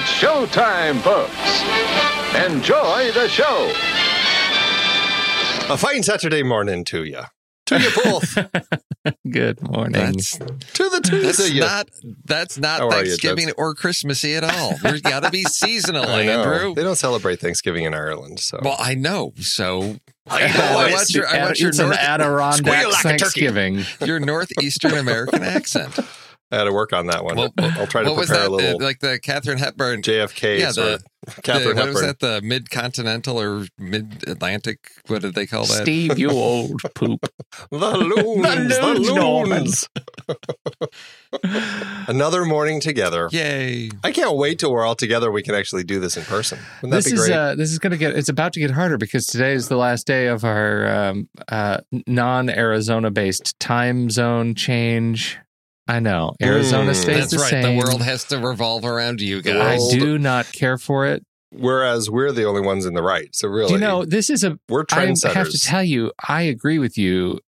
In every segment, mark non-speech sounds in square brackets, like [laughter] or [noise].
It's showtime, folks. Enjoy the show. A fine Saturday morning to you. To you both. [laughs] Good morning. That's to the two that's of you. not that's not How are you, Thanksgiving or Christmassy at all. There's got to be [laughs] seasonal, Andrew. They don't celebrate Thanksgiving in Ireland, so Well, I know. So [laughs] I I want your, I want your it's an North, Adirondack like. Thanksgiving. your northeastern American accent. I had to work on that one. Well, I'll try to what was prepare that? a little like the Katharine Hepburn. JFK yeah, the- [laughs] of the- Katharine what was that? The mid-continental or mid-Atlantic? What did they call that? Steve, you [laughs] old poop. The loons, the loons, loons. [laughs] Another morning together. Yay! I can't wait till we're all together. We can actually do this in person. Wouldn't that this be is great? uh, this is going to get it's about to get harder because today is the last day of our um, uh, non-Arizona based time zone change. I know Arizona Mm. stays That's the right. same. The world has to revolve around you guys. I do not care for it. Whereas we're the only ones in the right. So really, Do you know this is a we're trendsetters. I have to tell you, I agree with you.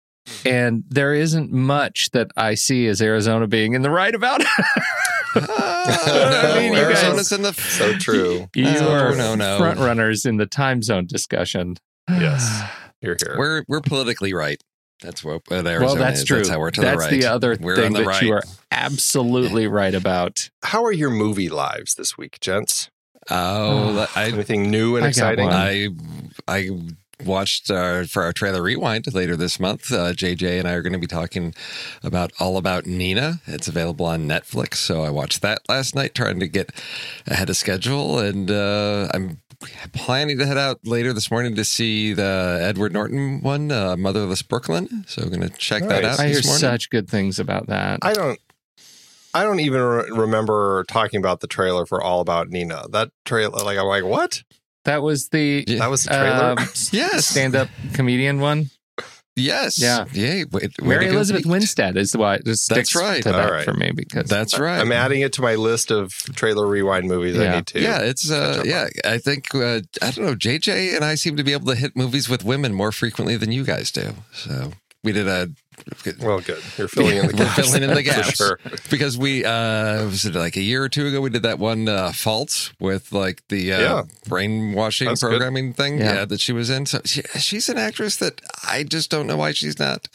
And there isn't much that I see as Arizona being in the right about. [laughs] I mean, no, you guys- Arizona's in the [laughs] so true. you No, are no, no. front runners in the time zone discussion. Yes. [sighs] You're here. We're we're politically right. That's what, what Arizona well, that's is. true. That's how we're to that's the right. other we're thing the that right. you are absolutely right about. How are your movie lives this week, gents? Oh, I Anything new and I exciting? I I watched uh, for our trailer rewind later this month. Uh, JJ and I are going to be talking about all about Nina. It's available on Netflix, so I watched that last night, trying to get ahead of schedule, and uh, I'm planning to head out later this morning to see the Edward Norton one, uh, Motherless Brooklyn. So I'm going to check that out. I hear this morning. such good things about that. I don't. I don't even re- remember talking about the trailer for All About Nina. That trailer, like, I'm like, what? that was the Yeah. That was the trailer. um, [laughs] Yes. stand-up comedian one. Yes. Yeah. Yeah. Wait, way Mary to Elizabeth Pete. Winstead is why it sticks right. to that All right. for me because That's right. I'm adding it to my list of trailer rewind movies I Yeah. need to. Yeah, it's uh, yeah. on. I think uh, I don't know. JJ and I seem to be able to hit movies with women more frequently than you guys do. So we did a Well, good. You're filling in the We're filling in the [laughs] for gaps. sure. because we uh was it like a year or two ago we did that one uh fault with like the uh Yeah. brainwashing That's good. programming thing Yeah. yeah. that she was in so she, she's an actress that i just don't know why she's not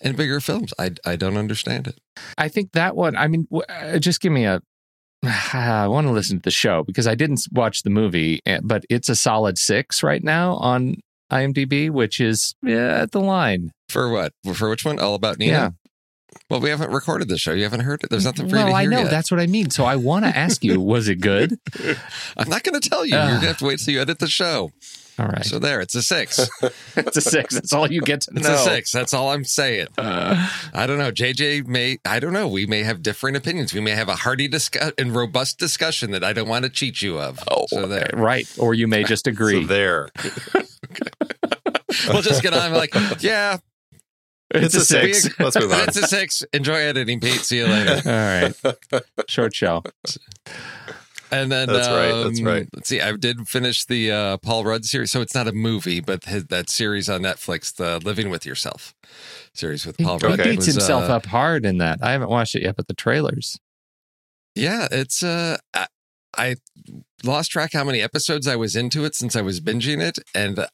in bigger films i i don't understand it I think that one. I mean, w- uh, just give me a. [sighs] I want to listen to the show because I didn't watch the movie, eh, but it's a solid six right now on IMDb, which is yeah, at the line. For what for which one all about nina Yeah. well we haven't recorded the show you haven't heard it there's nothing for you well, to I hear know yet. that's what I mean. So I want to [laughs] ask you, was it good? [laughs] i'm not going to tell you Ah. you're going to have to wait till you edit the show All right, so there it's a six [laughs] it's a six. That's all you get to know. it's a six that's all i'm saying Uh, I don't know. JJ may, I don't know. We may have different opinions. We may have a hearty discuss and robust discussion that I don't want to cheat you of. oh, so there. right. Or you may just agree. So there. We'll just get on like, yeah, it's, It's a six. We- [laughs] Let's move on. it's a six. Enjoy editing, Pete. See you later. [laughs] All right, short show. And then That's right, that's um, right. Let's see. I did finish the uh, Paul Rudd series, so it's not a movie, but his, that series on Netflix, the Living with Yourself series with Paul he Rudd. Okay. beats was, himself uh, up hard in that. I haven't watched it yet, but the trailers. Yeah, it's uh I, I lost track how many episodes I was into it since I was binging it and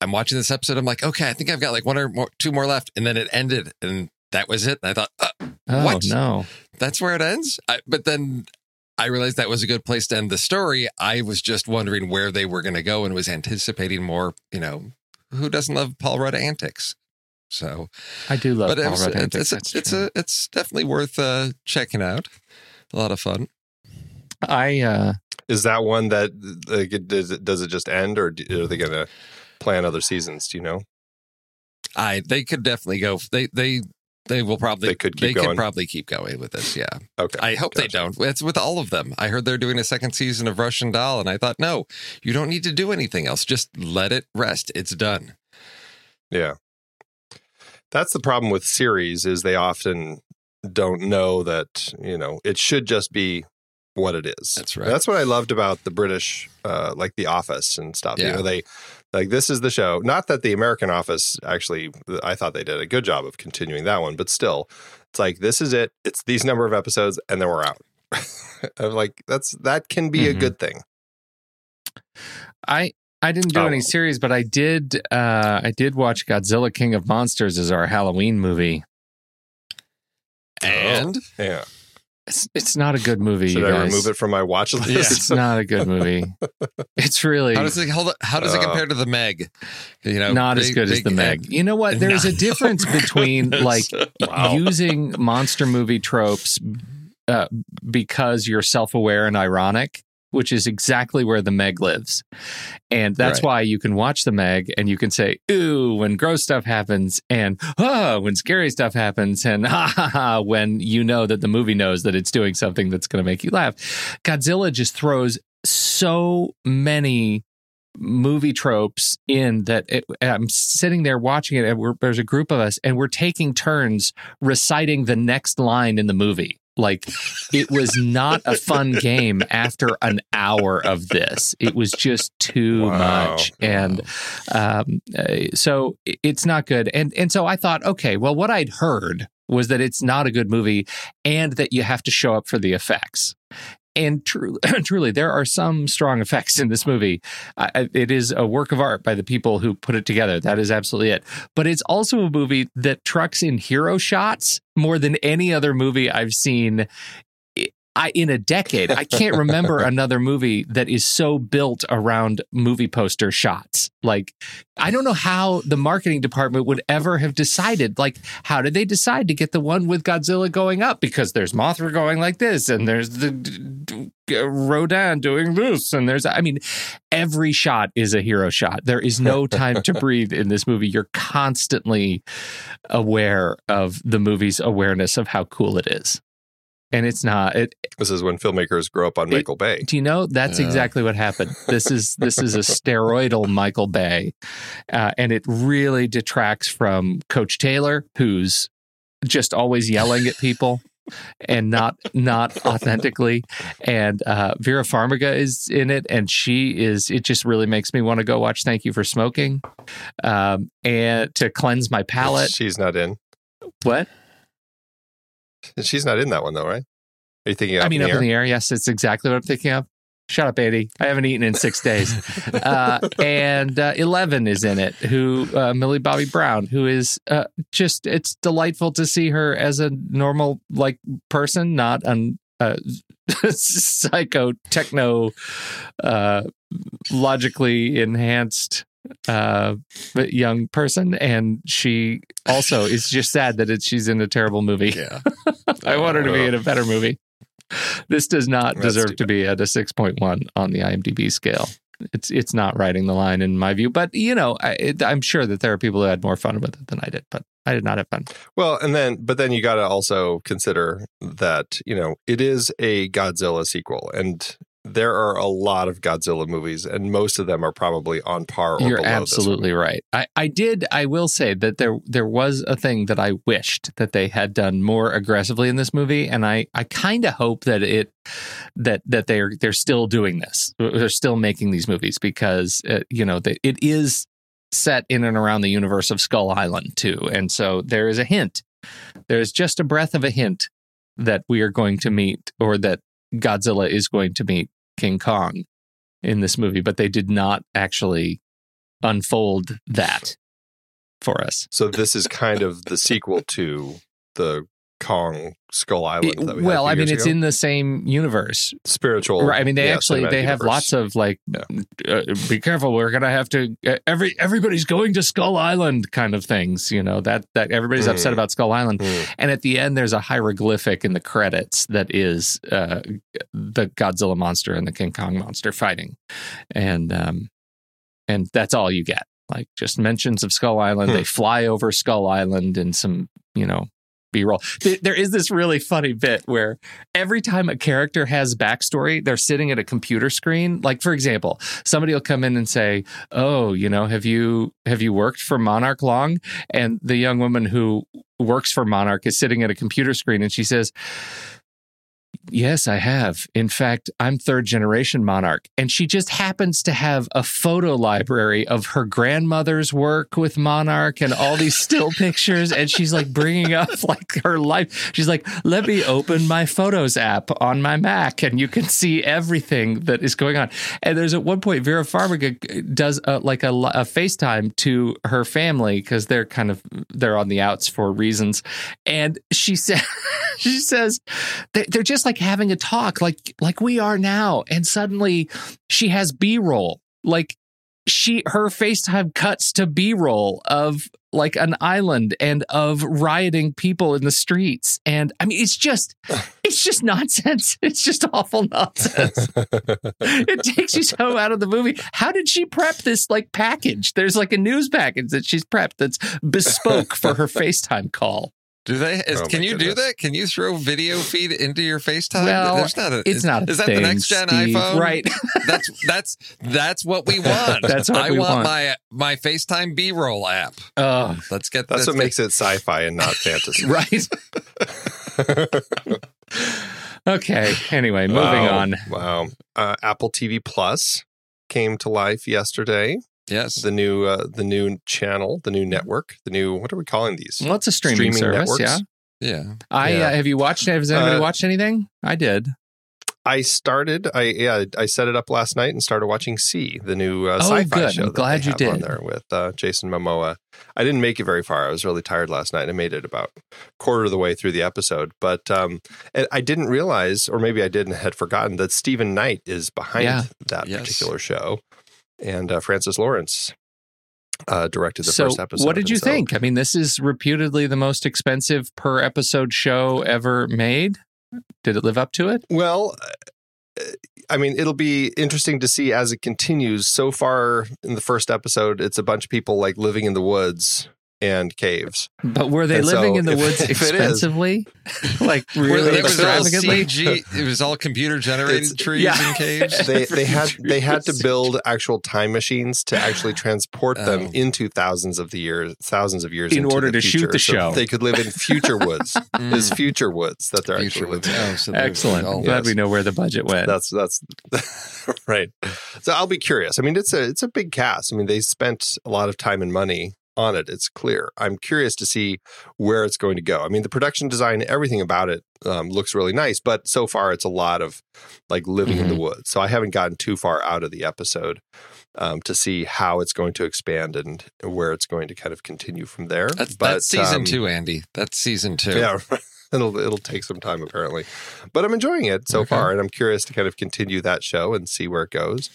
I'm watching this episode I'm like, "Okay, I think I've got like one or more, two more left." And then it ended and that was it. And I thought, uh, Oh What? no! "That's where it ends?" I, but then I realized that was a good place to end the story. I was just wondering where they were going to go and was anticipating more, you know, who doesn't love Paul Rudd antics? So, I do love but it Paul was, Rudd it's, antics, it's, it's a it's definitely worth uh checking out. A lot of fun. I uh, Is that one that like, does it does it just end, or are they going to plan other seasons? Do you know? I they could definitely go. They they they will probably They could keep they could probably keep going with this. Yeah, Okay, I hope they don't. It's with all of them. I heard they're doing a second season of Russian Doll, and I thought, no, you don't need to do anything else. Just let it rest. It's done. Yeah. That's the problem with series is they often don't know that, you know, it should just be what it is. That's right. That's what I loved about the British uh like The Office and stuff. You Yeah. know, they like this is the show. Not that the American Office actually I thought they did a good job of continuing that one, but still it's like this is it. It's these number of episodes and then we're out. [laughs] I'm like that's that can be Mhm. a good thing. I I didn't do Oh. any series, but I did uh, I did watch Godzilla King of Monsters as our Halloween movie. And Yeah. It's it's not a good movie. Should you I guys. remove it from my watch list? It's not a good movie. [laughs] It's really how does it hold? How does it Uh, compare to the Meg? You know, not as big- good as the Meg. You know what? There's a [laughs] No. difference between like [laughs] Wow. using monster movie tropes uh, because you're self-aware and ironic, which is exactly where the Meg lives. And that's Right. why you can watch the Meg and you can say, ooh, when gross stuff happens, and ah, when scary stuff happens, and [laughs] ha ha ha, when you know that the movie knows that it's doing something that's going to make you laugh. Godzilla just throws so many movie tropes in that it, I'm sitting there watching it, and we're, there's a group of us, and we're taking turns reciting the next line in the movie. Like it was not a fun [laughs] game after an hour of this. It was just too Wow. much, and um, uh, so it's not good. And and so I thought, okay, well, what I'd heard was that it's not a good movie, and that you have to show up for the effects. And truly, [clears throat] truly, there are some strong effects in this movie. It is a work of art by the people who put it together. That is absolutely it. But it's also a movie that trucks in hero shots more than any other movie I've seen. I, in a decade, I can't remember [laughs] another movie that is so built around movie poster shots. Like, I don't know how the marketing department would ever have decided. Like, how did they decide to get the one with Godzilla going up? Because there's Mothra going like this, and there's the d- d- Rodan doing this, and there's, I mean, every shot is a hero shot. There is no time to [laughs] breathe in this movie. You're constantly aware of the movie's awareness of how cool it is. And it's not. It, This is when filmmakers grow up on It- Michael Bay. do you know that's Yeah. exactly what happened? This is this is a steroidal Michael Bay, uh, and it really detracts from Coach Taylor, who's just always yelling at people and not not authentically. And uh, Vera Farmiga is in it, and she is. It just really makes me want to go watch Thank You for Smoking, um, and to cleanse my palate. She's not in. What? She's not in that one though, right? Are you thinking? I mean, in up the in air? the air. Yes, it's exactly what I'm thinking of. Shut up, Eddie. I haven't eaten in six days. uh, [laughs] and uh, Eleven is in it, who uh, Millie Bobby Brown, who is uh, just it's delightful to see her as a normal like person, not an uh, [laughs] psycho techno, uh, logically enhanced uh young person and she also is just sad that it's, she's in a terrible movie Yeah. [laughs] I want her to be in a better movie. This does not That's deserve to be at a 6.1 on the IMDb scale. It's it's not riding the line in my view, but you know, I, it, I'm sure that there are people who had more fun with it than I did, but I did not have fun. Well, and then, but then you got to also consider that you know it is a Godzilla sequel, and there are a lot of Godzilla movies, and most of them are probably on par or You're below this one. absolutely right. I, I did. I will say that there there was a thing that I wished that they had done more aggressively in this movie, and I I kind of hope that it that that they're they're still doing this. They're still making these movies because uh, you know that it is set in and around the universe of Skull Island too, and so there is a hint. There is just a breath of a hint that we are going to meet, or that Godzilla is going to meet King Kong in this movie, but they did not actually unfold that for us. So this is kind of the sequel to the Kong Skull Island. We well, I mean, it's ago. in the same universe, spiritual. right? I mean, they yeah, actually they have universe. lots of like, uh, be careful, we're gonna have to uh, every everybody's going to Skull Island kind of things. You know that that everybody's Mm. upset about Skull Island, Mm. and at the end there's a hieroglyphic in the credits that is uh, the Godzilla monster and the King Kong monster fighting, and um, and that's all you get. Like just mentions of Skull Island. Hmm. They fly over Skull Island and some, you know, B roll. There, is this really funny bit where every time a character has backstory, they're sitting at a computer screen. Like for example, somebody will come in and say, "Oh, you know, have you have you worked for Monarch long?" And the young woman who works for Monarch is sitting at a computer screen, and she says. Yes, I have. In fact, I'm third generation monarch. And she just happens to have a photo library of her grandmother's work with monarch and all these still [laughs] pictures. And she's like bringing up [laughs] like her life. She's like, let me open my photos app on my Mac and you can see everything that is going on. And there's at one point, Vera Farmiga does a, like a, a FaceTime to her family because they're kind of, they're on the outs for reasons. And she said, [laughs] she says, they- they're just like having a talk like like we are now and suddenly she has b-roll. Like she her facetime cuts to b-roll of like an island and of rioting people in the streets. And i mean it's just [laughs] it's just nonsense. [laughs] It's just awful nonsense. [laughs] It takes you so out of the movie. How did she prep this like package? There's like a news package that she's prepped that's bespoke for her facetime call Do they? Is, Oh, can my you do that? Can you throw video feed into your FaceTime? Well, There's not a, it's is, not a Is that the next gen Steve. iPhone? Right. [laughs] That's that's that's what we [laughs] want. That's what I we want, want. my my FaceTime B roll app. oh Let's get that. That's let's what get- makes it sci-fi and not fantasy. [laughs] right okay anyway moving Wow. on Wow. Uh, Apple TV Plus came to life yesterday. Yes. The new, uh, the new channel, the new network, the new. What are we calling these? well it's a streaming, Streaming service networks? yeah yeah. I Yeah. uh, have you watched has anybody Uh, watched anything I did I started. I yeah, I set it up last night and started watching See, the new uh, Oh, sci-fi good. show. I'm glad you have on did. there with uh, Jason Momoa. I didn't make it very far. I was really tired last night. I made it about quarter of the way through the episode, but um, and I didn't realize, or maybe I did and had forgotten that Steven Knight is behind Yeah. that Yes. particular show, and uh, Francis Lawrence uh, directed the so, first episode. what did you think? I mean, this is reputedly the most expensive per episode show ever made. Did it live up to it? Well, uh, I mean, it'll be interesting to see as it continues. So far in the first episode, it's a bunch of people like living in the woods and caves. But were they And so living in the if- woods [laughs] if it is- expensively? [laughs] like really it was all extravagantly? CG. It was all computer generated trees yeah. and caves. They [laughs] they had they had to build actual time machines to actually transport them Oh. into thousands of the years, thousands of years In into order the to shoot future, the so show. they could live in future woods. Mm. Is future woods that they're Future actually living. in. oh, so they're Excellent. all- Glad yes. we know where the budget went. That's that's right. So I'll be curious. I mean, it's a it's a big cast. I mean, they spent a lot of time and money on it. It's clear. I'm curious to see where it's going to go. I mean, the production design, everything about it um, looks really nice, but so far it's a lot of like living in the Mm-hmm. woods. So I haven't gotten too far out of the episode um, to see how it's going to expand and where it's going to kind of continue from there. That's, But, that's season um, two, Andy. That's season two. yeah, [laughs] it'll it'll take some time apparently, but I'm enjoying it so Okay. far, and I'm curious to kind of continue that show and see where it goes.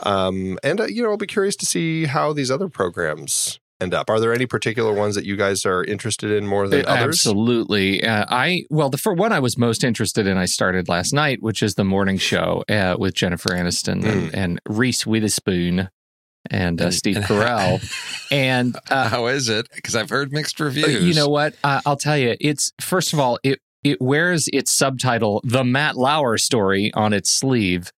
Um, and uh, you know, I'll be curious to see how these other programs end up. Are there any particular ones that you guys are interested in more than Uh, others? Absolutely. Uh, I well, the for one I was most interested in, I started last night, which is the morning show uh, with Jennifer Aniston Hmm. and, and Reese Witherspoon and, uh, And- Steve [laughs] Carell. and [laughs] uh, How is it? Because I've heard mixed Uh, reviews. You know what? Uh, I'll tell you. It's first of all, it it wears its subtitle, "The Matt Lauer Story," on its sleeve.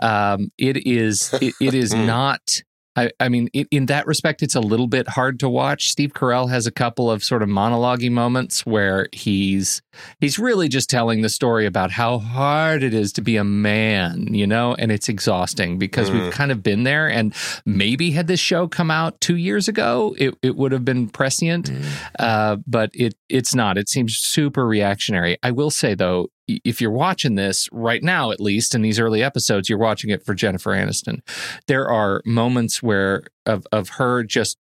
Um, it is it, it is [laughs] Hmm. not. I, I mean, it, in that respect, it's a little bit hard to watch. Steve Carell has a couple of sort of monologue moments where he's he's really just telling the story about how hard it is to be a man, you know, and it's exhausting because we've kind of been there. And maybe had this show come out two years ago, it, it would have been prescient uh, but it it's not. It seems super reactionary. I will say though, if you're watching this right now, at least in these early episodes, you're watching it for Jennifer Aniston. There are moments where of of her just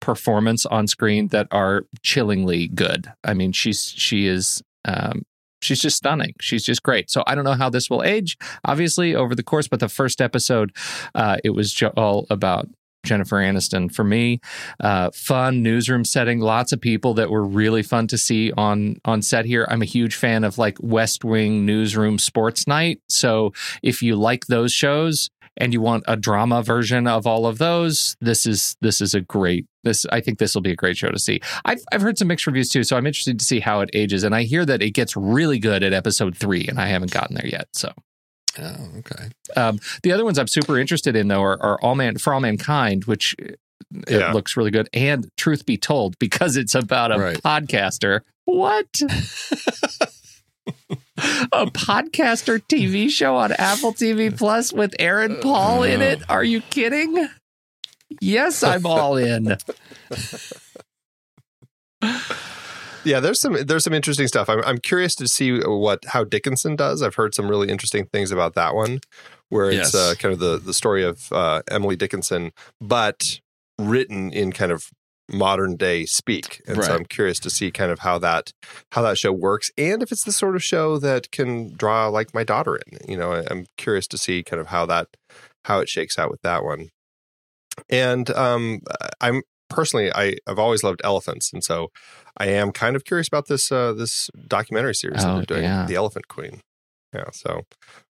performance on screen that are chillingly good. I mean, she's she is. Um, She's just stunning. She's just great. So I don't know how this will age, obviously, over the course. But the first episode, uh, it was all about Jennifer Aniston for me uh, fun newsroom setting. Lots of people that were really fun to see on on set here. I'm a huge fan of like West Wing newsroom sports night. So if you like those shows and you want a drama version of all of those, this is this is a great this. I think this will be a great show to see. I've I've heard some mixed reviews too, so I'm interested to see how it ages. And I hear that it gets really good at episode three, and I haven't gotten there yet. So. Oh, okay. Um, the other ones I'm super interested in though are, are All Man for All Mankind, which uh, it Yeah. looks really good, and Truth Be Told because it's about a Right. podcaster. What? [laughs] a podcaster TV show on Apple TV Plus with Aaron Paul in it? Are you kidding? Yes, I'm all in. [laughs] Yeah, there's some there's some interesting stuff. I'm I'm curious to see what how Dickinson does. I've heard some really interesting things about that one, where it's Yes. uh, kind of the the story of uh, Emily Dickinson, but written in kind of modern day speak. And so I'm curious to see kind of how that how that show works, and if it's the sort of show that can draw like my daughter in. You know, I'm curious to see kind of how that how it shakes out with that one. And um, I'm personally I, I've always loved elephants, and so I am kind of curious about this uh, this documentary series that Oh, they're doing, yeah. The Elephant Queen. Yeah, so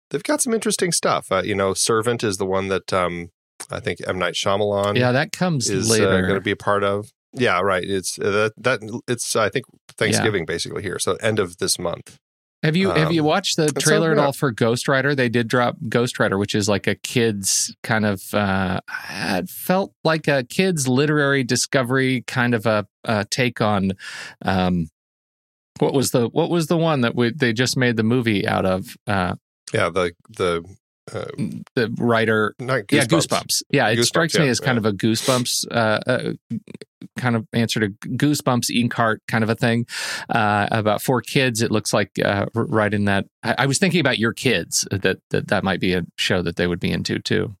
they've got some interesting stuff. Uh, you know, Servant is the one that um, I think M Night Shyamalan Yeah, that comes is uh, later. going to be a part of. Yeah, right. It's uh, that that it's I think Thanksgiving basically here, so end of this month. Have you have you Um, watched the trailer at all for Ghostwriter? They did drop Ghostwriter, which is like a kids kind of. Uh, it felt like a kids literary discovery kind of a, a take on. Um, what was the what was the one that we, they just made the movie out of? Uh, Yeah, the the uh, the writer not yeah goosebumps yeah it Goosebumps, strikes me yeah, as kind yeah. of a goosebumps uh, uh kind of answer to goosebumps inkart kind of a thing uh about four kids it looks like uh right in that I, I was thinking about your kids that, that that might be a show that they would be into too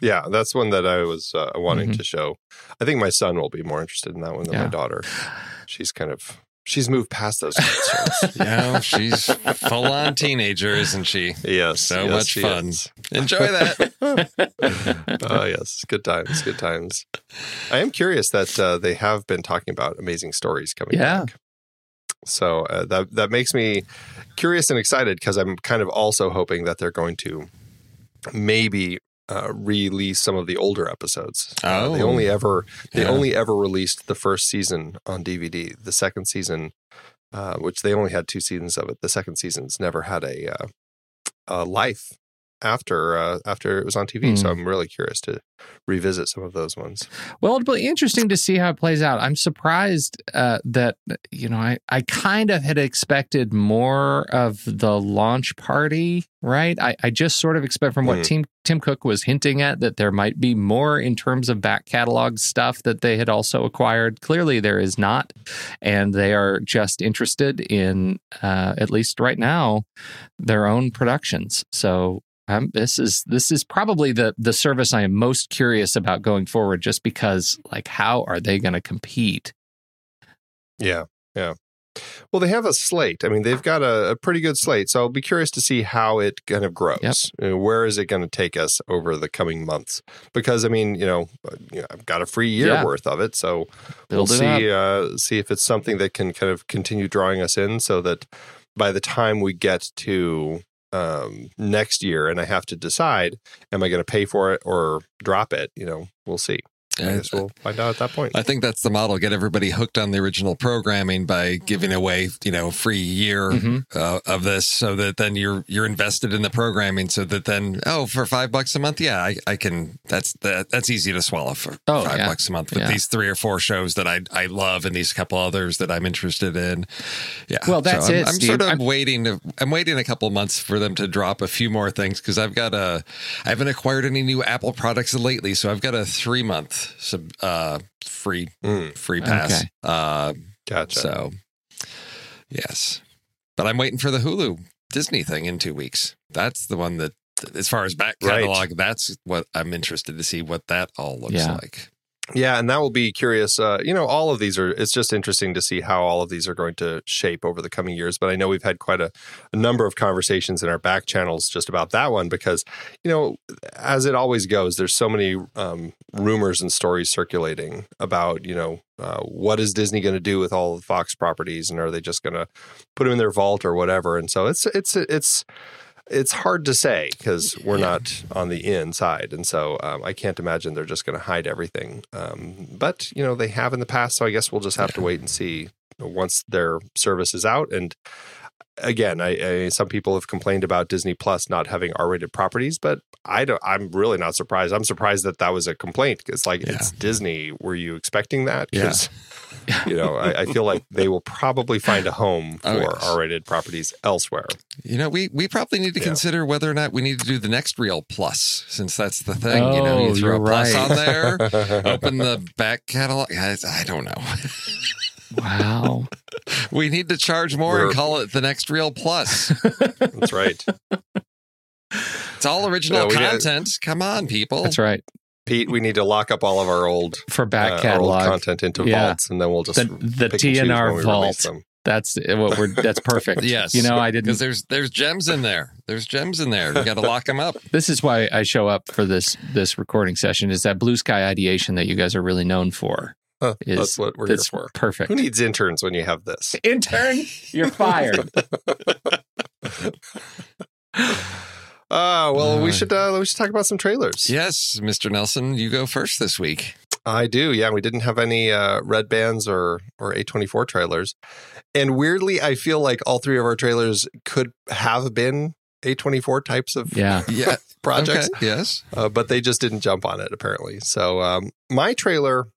Yeah, that's one that I was uh, wanting Mhm. to show. I think my son will be more interested in that one than Yeah. my daughter. [sighs] She's kind of she's moved past those kind of shows. Yeah, she's full on teenager, isn't she? Yes, So yes, much she fun. is. Enjoy that. [laughs] oh yes, good times, good times. I am curious that uh, they have been talking about amazing stories coming Yeah. back. So uh, that that makes me curious and excited because I'm kind of also hoping that they're going to maybe uh, release some of the older episodes. Uh, they Oh. only ever they Yeah. only ever released the first season on DVD. The second season, uh, which they only had two seasons of it, the second season's never had a, uh, a life after uh, after it was on TV. So Hmm. I'm really curious to revisit some of those ones. Well, it'll be interesting to see how it plays out. I'm surprised uh, that you know I, I kind of had expected more of the launch party, right? I, I just sort of expect from what Mhm. Tim Tim Cook was hinting at that there might be more in terms of back catalog stuff that they had also acquired. Clearly, there is not, and they are just interested in uh, at least right now their own productions. So um, this is this is probably the the service I am most curious about going forward, just because like how are they going to compete? Yeah, yeah. Well, they have a slate. I mean, they've got a, a pretty good slate. So I'll be curious to see how it kind of grows. Uh, Where is it going to take us over the coming months? Because I mean, you know, uh, you know I've got a free year Yeah. worth of it, so Build we'll it see uh, see if it's something that can kind of continue drawing us in, so that by the time we get to um, next year, and I have to decide, am I going to pay for it or drop it? You know, we'll see. I Yeah, guess we'll find out at that point. I think that's the model. Get everybody hooked on the original programming by giving away, you know, free year Mhm. uh, of this, so that then you're you're invested in the programming. So that then, oh, for five bucks a month, yeah, I, I can. That's that, that's easy to swallow for Oh, five yeah. bucks a month with Yeah. these three or four shows that I I love and these couple others that I'm interested in. Yeah, Well, that's I'm, it, I'm Steve. sort of I'm- waiting. To, I'm waiting a couple months for them to drop a few more things because I've got a. I haven't acquired any new Apple products lately, so I've got a three month sub uh free Mm, free pass. Okay. Uh, gotcha. so, yes, but I'm waiting for the Hulu Disney thing in two weeks. That's the one that, as far as back Right. catalog, that's what I'm interested to see what that all looks Yeah. like. Yeah, and that will be curious. Uh, you know, all of these are. It's just interesting to see how all of these are going to shape over the coming years. But I know we've had quite a, a number of conversations in our back channels just about that one because, you know, as it always goes, there's so many um, rumors and stories circulating about, you know, uh, what is Disney going to do with all the Fox properties, and are they just going to put them in their vault or whatever? And so it's it's it's it's hard to say because we're not on the inside, and so um, I can't imagine they're just going to hide everything. Um, but you know they have in the past, so I guess we'll just have to wait and see once their service is out. And again, I, I some people have complained about Disney Plus not having R-rated properties, but I don't. I'm really not surprised. I'm surprised that that was a complaint. It's like Yeah. it's Disney. Were you expecting that? Yeah. 'Cause, you know, I, I feel like they will probably find a home oh, for Oh, yes. R-rated properties elsewhere. You know, we we probably need to Yeah. consider whether or not we need to do the next Reel Plus, since that's the thing. you know, Oh, you throw you're a plus right. on there, [laughs] open the back catalog. I, I don't know. Wow. [laughs] We need to charge more and We're- call it the next Reel Plus. That's right. It's all original Yeah, we got- content. Come on, people. That's right. Pete, we need to lock up all of our old, [laughs] For back uh, our old catalog, content into Yeah. vaults, and then we'll just The- the pick and choose TNR vault. that's what we're. That's perfect. [laughs] Yes, You know, I didn't. because there's there's gems in there. There's gems in there. You got to lock them up. [laughs] This is why I show up for this this recording session. Is that blue sky ideation that you guys are really known for? Huh, Is that's what we're here for. Perfect. Who needs interns when you have this? Intern, you're fired. Ah, well, we Uh, should uh, we should talk about some trailers. Yes, Mr. Nelson, you go first this week. I do. Yeah, we didn't have any uh, red bands or or A24 trailers, and weirdly, I feel like all three of our trailers could have been A24 types of yeah. [laughs] Yeah. projects, Okay. Yes. uh, but they just didn't jump on it apparently. So um, my trailer,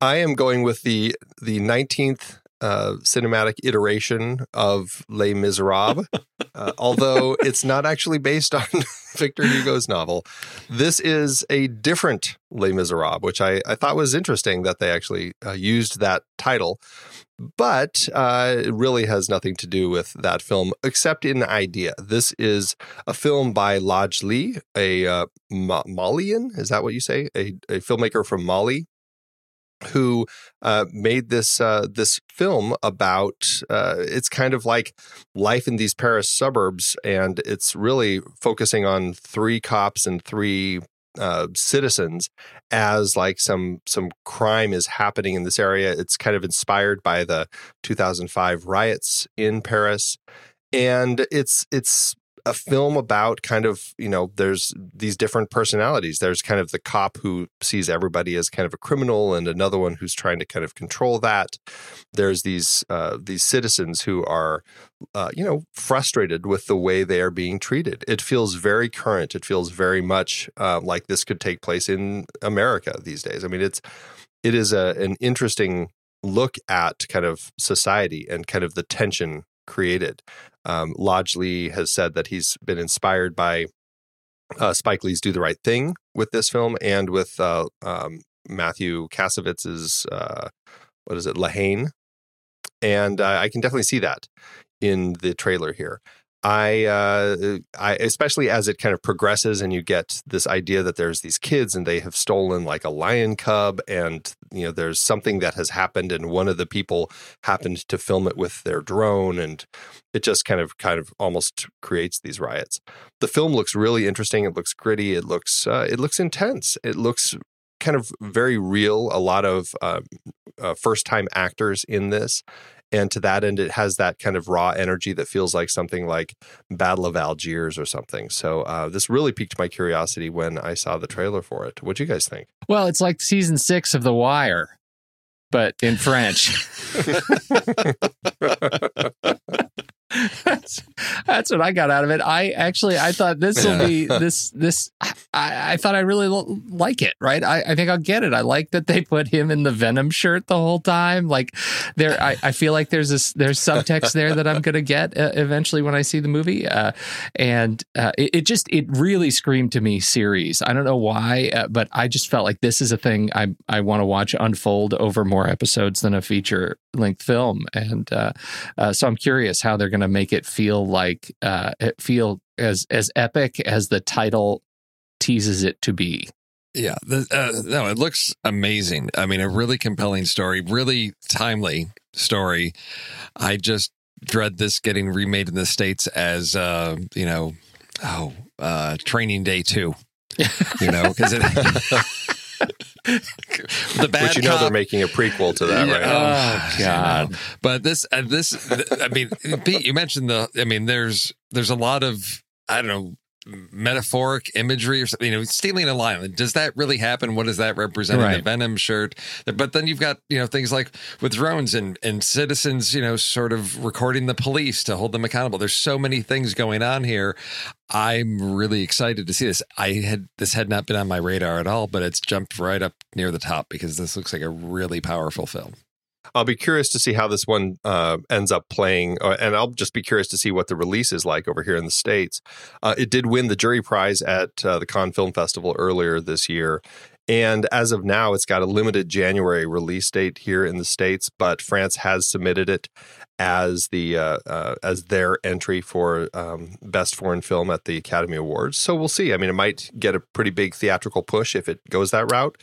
I am going with the the 19th uh, cinematic iteration of Les Miserables, [laughs] uh, although it's not actually based on [laughs] Victor Hugo's novel. This is a different Les Miserables, which I, I thought was interesting that they actually uh, used that title. But uh, it really has nothing to do with that film, except in idea. This is a film by Ladj Ly, a uh, Ma- Malian. Is that what you say? A, a filmmaker from Mali who uh, made this uh, this film about uh, it's kind of like life in these Paris suburbs, and it's really focusing on three cops and three uh, citizens as like some some crime is happening in this area. It's kind of inspired by the 2005 riots in Paris, and it's it's a film about kind of you know there's these different personalities. There's kind of the cop who sees everybody as kind of a criminal and another one who's trying to kind of control that. There's these uh, these citizens who are uh, you know frustrated with the way they are being treated. It feels very current. It feels very much uh, like this could take place in america these days. I mean it's it is a, an interesting look at kind of society and kind of the tension created. Um, Ladj Ly has said that he's been inspired by uh, Spike Lee's Do the Right Thing with this film and with uh, um, Matthew Kassovitz's, uh, what is it, La Haine. And I can definitely see that in the trailer here. I, uh, I, especially as it kind of progresses and you get this idea that there's these kids and they have stolen like a lion cub and you know there's something that has happened and one of the people happened to film it with their drone and it just kind of kind of almost creates these riots. The film looks really interesting. It looks gritty. It looks uh, it looks intense. It looks kind of very real. A lot of uh, uh, first time actors in this. And to that end, it has that kind of raw energy that feels like something like Battle of Algiers or something. So uh, this really piqued my curiosity when I saw the trailer for it. What do you guys think? Well, it's like season six of The Wire, but in French. [laughs] [laughs] that's, that's what I got out of it. I actually I thought this will be [laughs] this this I, I thought I really l- like it. Right, I, I think I'll get it. I like that they put him in the Venom shirt the whole time. Like there, I, I feel like there's this there's subtext there that I'm gonna get uh, eventually when I see the movie. Uh, and uh, it, it, just it really screamed to me series. I don't know why, uh, but I just felt like this is a thing I I want to watch unfold over more episodes than a feature length film. And uh, uh, so I'm curious how they're going to make it feel like uh, it feel as as epic as the title teases it to be. Yeah, the, uh, no, it looks amazing. I mean, a really compelling story, really timely story. I just dread this getting remade in the states as uh, you know, oh, uh, Training Day two. You know, because it. [laughs] [laughs] the bad but you know cop. they're making a prequel to that, right? Oh God! But this, uh, this, I mean, Pete, you mentioned the. I mean, there's there's a lot of I don't know metaphoric imagery or something, you know, stealing a lion. Does that really happen? What does that represent right. in the Venom shirt? But then you've got, you know, things like with drones and, and citizens, you know, sort of recording the police to hold them accountable. There's so many things going on here. I'm really excited to see this. I had, this had not been on my radar at all, but it's jumped right up near the top because this looks like a really powerful film. I'll be curious to see how this one uh, ends up playing, uh, and I'll just be curious to see what the release is like over here in the states. Uh, it did win the jury prize at uh, the Cannes Film Festival earlier this year, and as of now, it's got a limited January release date here in the states. But France has submitted it as the uh, uh, as their entry for um, best foreign film at the Academy Awards. So we'll see. I mean, it might get a pretty big theatrical push if it goes that route.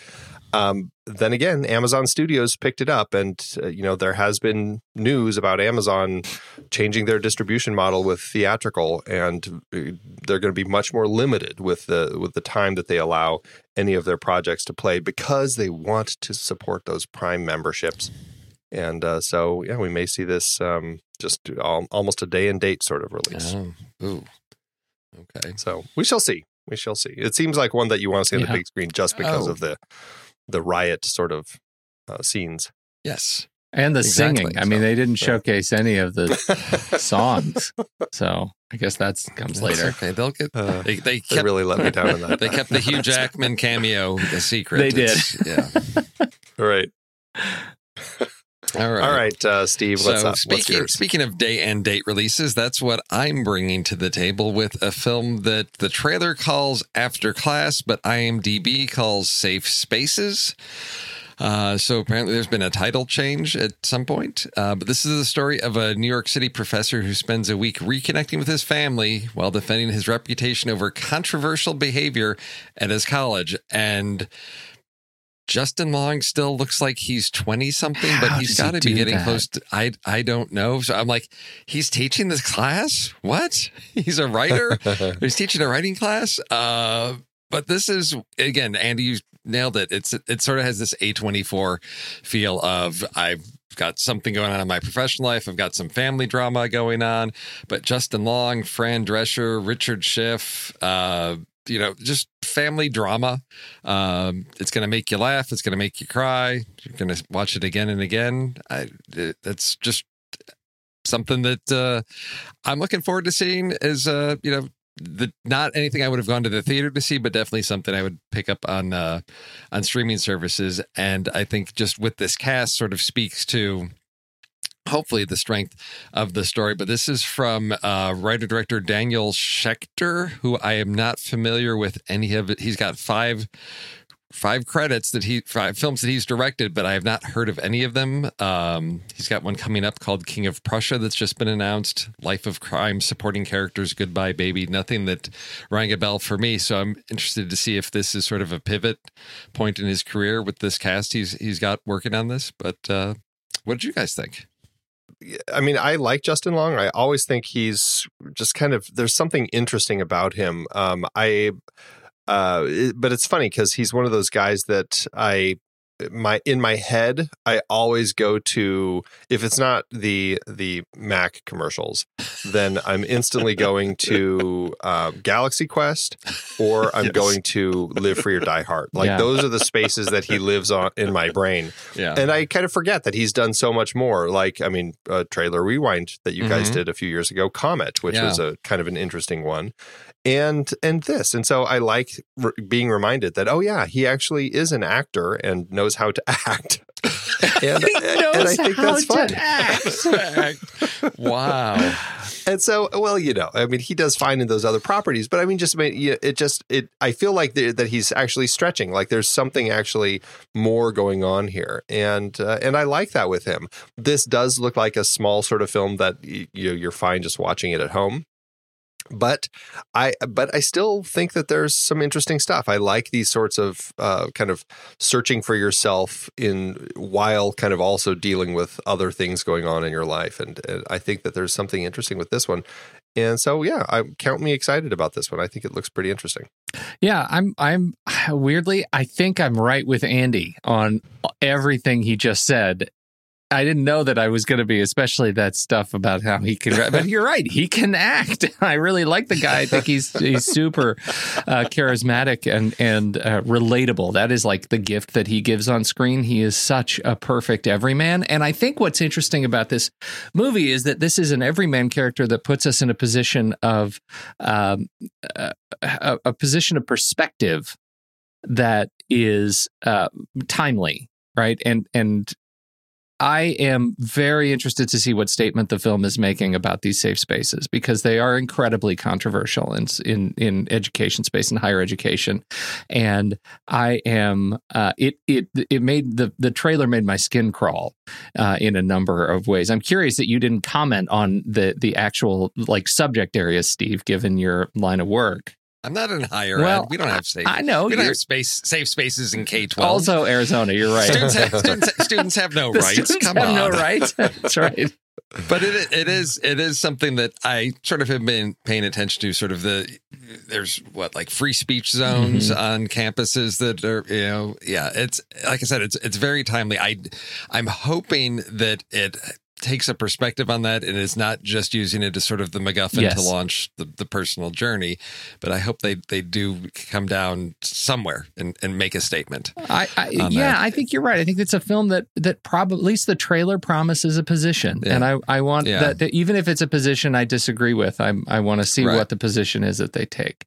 Um, then again, Amazon Studios picked it up, and uh, you know there has been news about Amazon changing their distribution model with theatrical, and uh, they're going to be much more limited with the with the time that they allow any of their projects to play because they want to support those Prime memberships. And uh, so, yeah, we may see this um, just al- almost a day and date sort of release. Oh, ooh, okay. So we shall see. We shall see. It seems like one that you want to see on yeah. the big screen just because oh. of the the riot sort of uh, scenes. Yes. And the exactly. singing. I mean, they didn't showcase any of the [laughs] songs. So I guess that comes That's later. Okay. They'll get, uh, they, they, kept, they, really let me down in that. they kept the Hugh [laughs] Jackman cameo a secret. They did. Yeah. [laughs] right. All right. All right, uh, Steve, what's so up? Speaking yours? speaking of day and date releases, that's what I'm bringing to the table with a film that the trailer calls After Class, but IMDb calls Safe Spaces. Uh, so apparently, there's been a title change at some point. Uh, but this is the story of a New York City professor who spends a week reconnecting with his family while defending his reputation over controversial behavior at his college. And Justin Long still looks like he's 20 something, but he's he got to be getting that? close to, I, I don't know. So I'm like, he's teaching this class? What? [laughs] He's a writer? [laughs] he's teaching a writing class? Uh, but this is, again, Andy, you nailed it. It's, it sort of has this A24 feel of I've got something going on in my professional life. I've got some family drama going on, but Justin Long, Fran Drescher, Richard Schiff, uh, you know, just family drama. Um, it's going to make you laugh. It's going to make you cry. You're going to watch it again and again. I, it, it's just something that uh, I'm looking forward to seeing. Is uh, you know, the not anything I would have gone to the theater to see, but definitely something I would pick up on uh, on streaming services. And I think just with this cast, sort of speaks to hopefully the strength of the story. But this is from uh, writer director Daniel Schechter, who I am not familiar with any of it. He's got five five credits that he five films that he's directed, but I have not heard of any of them. Um, he's got one coming up called King of Prussia that's just been announced. Life of Crime, supporting characters, Goodbye Baby. Nothing that rang a bell for me. So I'm interested to see if this is sort of a pivot point in his career with this cast he's he's got working on this. But uh, what did you guys think? I mean, I like Justin Long. I always think he's just kind of there's something interesting about him. Um, I, uh, it- but it's funny because he's one of those guys that I my in my head I always go to if it's not the the Mac commercials, then I'm instantly going to uh, Galaxy Quest or [laughs] I'm Yes. going to Live Free or Die Hard. Like Yeah. those are the spaces that he lives on in my brain. Yeah. And I kind of forget that he's done so much more. Like, I mean, uh, trailer rewind that you guys Mhm. did a few years ago, Comet, which Yeah. was a kind of an interesting one, and and this, and so I like re- being reminded that oh yeah, he actually is an actor and knows how to [laughs] act. and, and I think that's fun. act. [laughs] wow. And so, well, you know, I mean, he does fine in those other properties, but I mean, just I mean, it just it. I feel like the, that he's actually stretching. Like there's something actually more going on here, and uh, and I like that with him. This does look like a small sort of film that you you're fine just watching it at home. But I but I still think that there's some interesting stuff. I like these sorts of uh, kind of searching for yourself in while kind of also dealing with other things going on in your life, and, and I think that there's something interesting with this one. And so, yeah, I count me excited about this one. I think it looks pretty interesting. Yeah, I'm I'm [sighs] weirdly I think I'm right with Andy on everything he just said. I didn't know that I was going to be, especially that stuff about how he can. But you're right, he can act. [laughs] I really like the guy. I think he's he's super uh, charismatic and and uh, relatable. That is like the gift that he gives on screen. He is such a perfect everyman. And I think what's interesting about this movie is that this is an everyman character that puts us in a position of um, uh, a, a position of perspective that is uh, timely, right? And and I am very interested to see what statement the film is making about these safe spaces because they are incredibly controversial in in, in education space and higher education, and I am uh, it it it made the the trailer made my skin crawl uh, in a number of ways. I'm curious that you didn't comment on the the actual like subject areas, Steve, given your line of work. I'm not in higher Well, ed. We don't have safe. I know we don't have space safe spaces in K twelve. Also, Arizona, you're right. students have, [laughs] students, students have no The rights. students Come have on, no rights. [laughs] That's right. but it it is it is something that I sort of have been paying attention to. Sort of the there's what like free speech zones Mm-hmm. on campuses that are you know yeah it's like I said it's it's very timely. I I'm hoping that it takes a perspective on that and is not just using it as sort of the MacGuffin Yes. to launch the, the personal journey. But I hope they they do come down somewhere and, and make a statement. I, I yeah, that. I think you're right. I think it's a film that that probably at least the trailer promises a position, Yeah. and I I want Yeah. that, that even if it's a position I disagree with, I I want to see Right. what the position is that they take.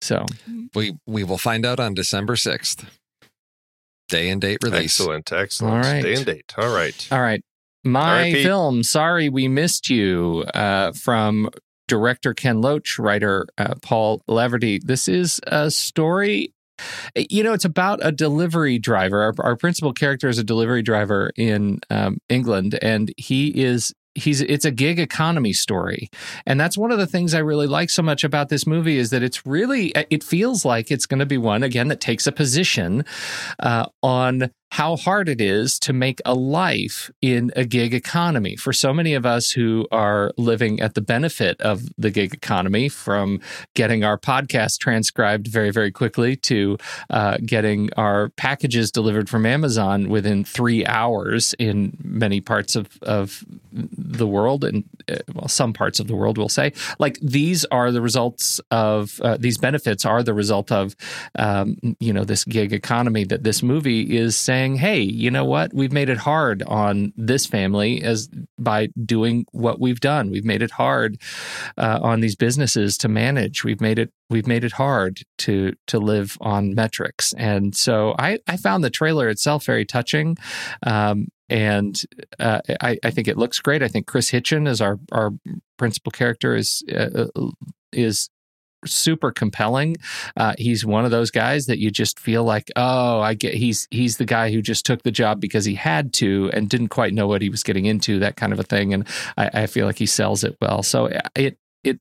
So We we will find out on December sixth. Day and date release. Excellent, excellent. All right. Day and date. All right. all right. My R.I.P.. film, Sorry We Missed You, uh, from director Ken Loach, writer uh, Paul Laverty. This is a story. You know, it's about a delivery driver. Our, our principal character is a delivery driver in um, England, and he is he's it's a gig economy story and that's one of the things i really like so much about this movie is that it's really it feels like it's going to be one again that takes a position uh, on how hard it is to make a life in a gig economy. For so many of us who are living at the benefit of the gig economy from getting our podcast transcribed very very quickly to uh, getting our packages delivered from amazon within three hours in many parts of, of the world and uh, well some parts of the world we'll say. Like these are the results of uh, these benefits are the result of um, you know this gig economy that this movie is saying hey you know what? We've made it hard on this family as by doing what we've done. We've made it hard uh, on these businesses to manage. We've made it we've made it hard to to live on metrics. And so i i found the trailer itself very touching. Um, and uh, I, I think it looks great. I think Kris Hitchen is our our principal character is uh, is super compelling. Uh, he's one of those guys that you just feel like, oh, I get. He's he's the guy who just took the job because he had to and didn't quite know what he was getting into, that kind of a thing. And I, I feel like he sells it well. So it it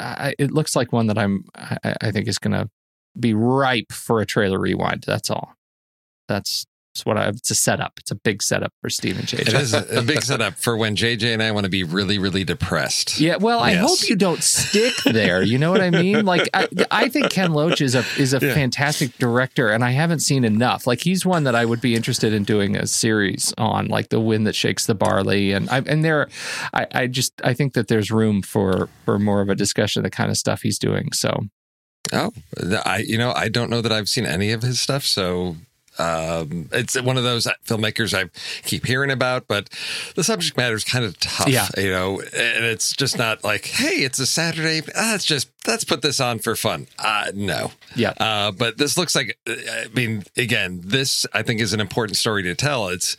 I, it looks like one that I'm I, I think is going to be ripe for a trailer rewind. That's all. That's it's what I, it's a setup. It's a big setup for Steve and JJ. It is a, big setup for when JJ and I want to be really, really depressed. Yeah, well, I hope you don't stick there. You know what I mean? Like, I, I think Ken Loach is a is a Yeah. fantastic director, and I haven't seen enough. Like, he's one that I would be interested in doing a series on, like the wind that shakes the barley, and I and there, I, I just I think that there's room for for more of a discussion of the kind of stuff he's doing. So Oh, I you know I don't know that I've seen any of his stuff, so um, it's one of those filmmakers I keep hearing about, but the subject matter is kind of tough, Yeah. you know, and it's just not like, hey, it's a Saturday, ah, let's just let's put this on for fun. Uh, no, yeah, uh, but this looks like, I mean, again, this I think is an important story to tell. It's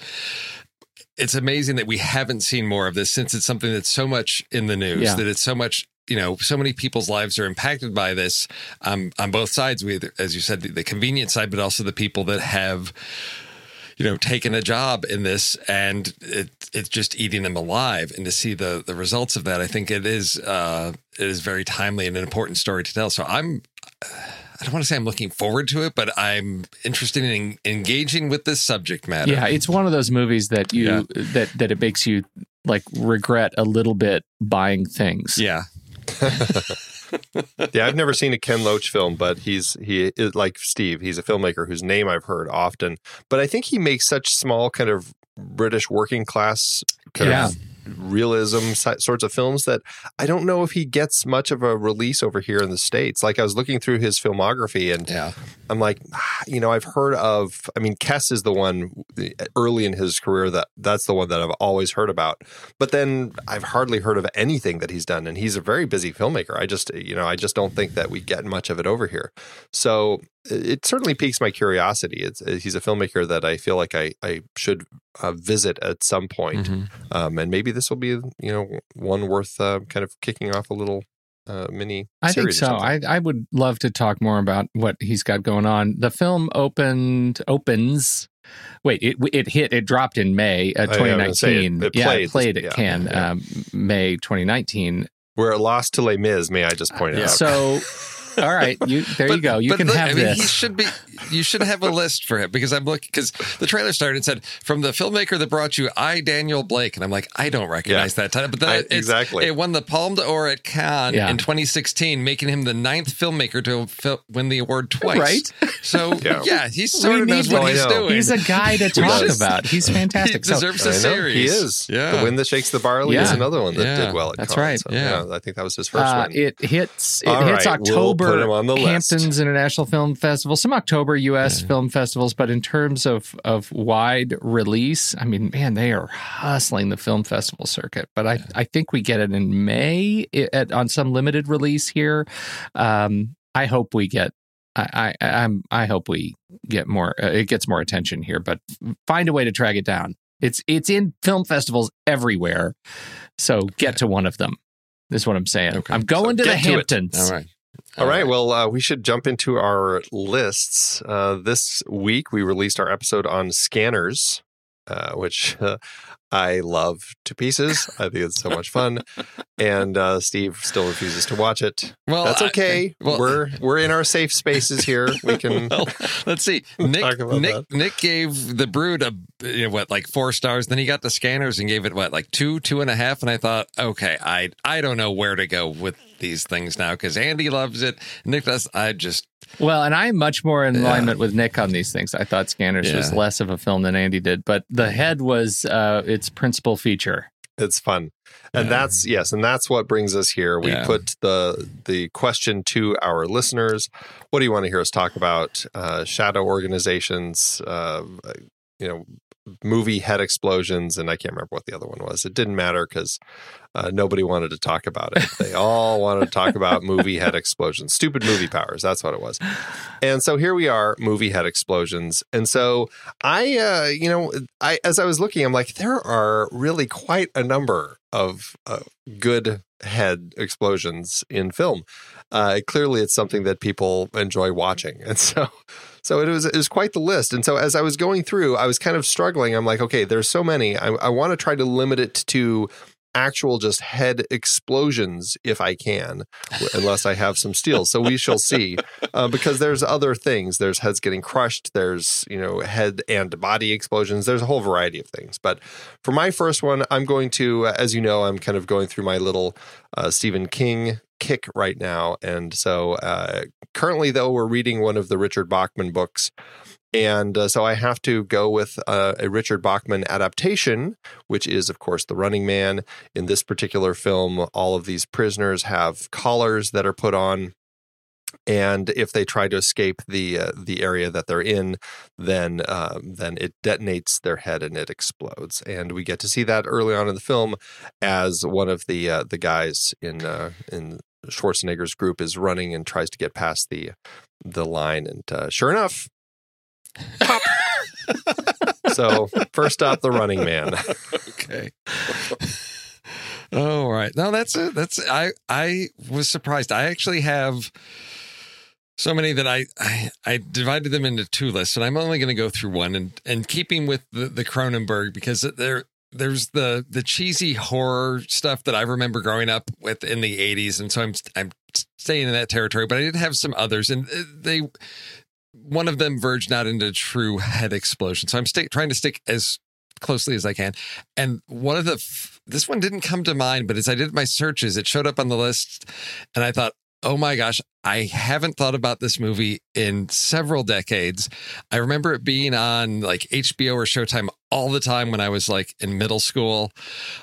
it's amazing that we haven't seen more of this since it's something that's so much in the news Yeah. that it's so much you know so many people's lives are impacted by this um, on both sides we as you said the, the convenience side but also the people that have you know taken a job in this and it, it's just eating them alive and to see the the results of that i think it is uh it is very timely and an important story to tell so i'm I don't want to say I'm looking forward to it, but I'm interested in engaging with this subject matter. yeah, it's one of those movies that you Yeah. that that it makes you like regret a little bit buying things. Yeah. [laughs] yeah, I've never seen a Ken Loach film, but he's he is like Steve. He's a filmmaker whose name I've heard often. But I think he makes such small kind of British working class Yeah. of realism sorts of films that I don't know if he gets much of a release over here in the states. Like I was looking through his filmography and Yeah. I'm like, ah, you know, I've heard of. I mean, Kes is the one early in his career that that's the one that I've always heard about. But then I've hardly heard of anything that he's done, and he's a very busy filmmaker. I just, you know, I just don't think that we get much of it over here. So it certainly piques my curiosity. It's he's a filmmaker that I feel like I I should uh, visit at some point. Mhm. Um, and maybe this will be, you know, one worth uh, kind of kicking off a little uh, mini. I think so. I I would love to talk more about what he's got going on. The film opened opens. Wait, it it hit it dropped in May uh, Oh, yeah, I was gonna say, 2019. it- it yeah, played it played at yeah, Cannes yeah. um, May 2019. We're at lost to Les Mis, may I just point out? So, all right, you there you go. You but can look, have I mean, this. He should be. You should have a list for him because I'm looking because the trailer started and said from the filmmaker that brought you I Daniel Blake and I'm like I don't recognize that title, but then I- it's- exactly. it won the Palme d'Or at Cannes Yeah. in 2016, making him the ninth filmmaker to fil- win the award twice. Right? So [laughs] Yeah. yeah, he sort We of knows what he's know. doing. He's a guy to [laughs] talk does. about. He's [laughs] fantastic. So- deserves I a know, series. He is. Yeah. The Wind That Shakes the Barley is another one that Yeah. did well at That's Cannes. right. So, Yeah. I think that was his first Uh, one. it hits. It All hits right, we'll October. put him on the list. Hamptons International Film Festival, some October U.S. film festivals, but in terms of of wide release, I mean, man, they are hustling the film festival circuit. But I I think we get it in May at, on some limited release here. Um, I hope we get. I, I I'm I hope we get more. Uh, it gets more attention here, but find a way to track it down. It's it's in film festivals everywhere. So get to one of them. This is what I'm saying. Okay. I'm going So to the get to. Hamptons. All right. All right. Well, uh, we should jump into our lists. Uh, this week, we released our episode on scanners, uh, which uh, I love to pieces. I think it's so much fun. [laughs] And uh, Steve still refuses to watch it. Well, That's I- okay. well- we're we're in our safe spaces here. We [laughs] can. well, let's see. [laughs] Nick Nick Nick gave the Brood a you know, what like four stars. Then he got the scanners and gave it what like two two and a half. And I thought, okay, I I don't know where to go with these things now because Andy loves it. Nicholas. I just Well, and I'm much more in Yeah. alignment with Nick on these things. I thought Scanners was less of a film than Andy did, but The Head was uh, its principal feature. It's fun. And Yeah. that's yes, and that's what brings us here. We Yeah. put the the question to our listeners. What do you want to hear us talk about? Uh, shadow organizations, uh, you know, movie head explosions, and I can't remember what the other one was. It didn't matter because uh, nobody wanted to talk about it. They all wanted to talk about movie head explosions, stupid movie powers. That's what it was. And so here we are, movie head explosions. And so I, uh, you know, I as I was looking, I'm like, there are really quite a number of uh, good head explosions in film. Uh, clearly, it's something that people enjoy watching, and so, so it was it was quite the list. And so as I was going through, I was kind of struggling. I'm like, okay, there's so many. I, I want to try to limit it to actual just head explosions if I can, unless I have some steel. So we shall see, uh, because there's other things. There's heads getting crushed. There's you know head and body explosions. There's a whole variety of things. But for my first one, I'm going to, uh, as you know, I'm kind of going through my little uh, Stephen King kick right now, and so uh, currently though we're reading one of the Richard Bachman books. And uh, so I have to go with uh, a Richard Bachman adaptation, which is, of course, The Running Man. In this particular film, all of these prisoners have collars that are put on. And if they try to escape the uh, the area that they're in, then uh, then it detonates their head and it explodes. And we get to see that early on in the film, as one of the uh, the guys in uh, in Schwarzenegger's group is running and tries to get past the the line. And uh, sure enough. [laughs] so first up, the Running Man. [laughs] okay. All right. No, that's it. That's I I was surprised. I actually have so many that I I, I divided them into two lists, and I'm only going to go through one. And and keeping with the, the Cronenberg because there there's the the cheesy horror stuff that I remember growing up with in the 80s, and so I'm I'm staying in that territory. But I did have some others, and uh, they one of them verged out into true head explosion. So I'm sta- trying to stick as closely as I can. And one of the, f- this one didn't come to mind, but as I did my searches, it showed up on the list. And I thought, oh my gosh, I haven't thought about this movie in several decades. I remember it being on like HBO or Showtime all the time when I was like in middle school.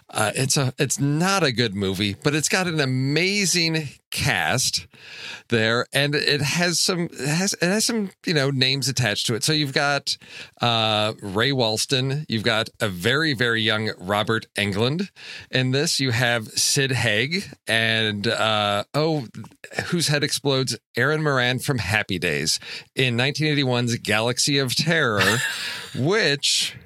Uh, it's a, it's not a good movie, but it's got an amazing cast there, and it has some, it has, it has some, you know, names attached to it. So you've got uh, Ray Walston, you've got a very, very young Robert Englund in this. You have Sid Haig, and uh, oh, whose head explodes? Erin Moran from Happy Days in 1981's Galaxy of Terror, [laughs] which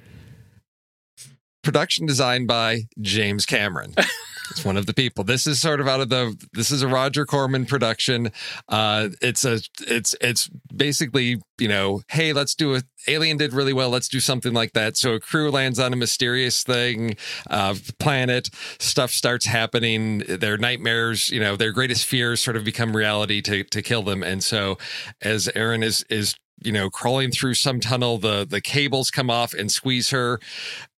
production designed by James Cameron. [laughs] It's one of the people. This is sort of out of the. This is a Roger Corman production. Uh, it's a. It's it's basically you know, hey, let's do a. Alien did really well. Let's do something like that. So a crew lands on a mysterious thing, uh, planet. Stuff starts happening. Their nightmares, you know, their greatest fears sort of become reality to to kill them. And so, as Erin is is you know crawling through some tunnel, the the cables come off and squeeze her,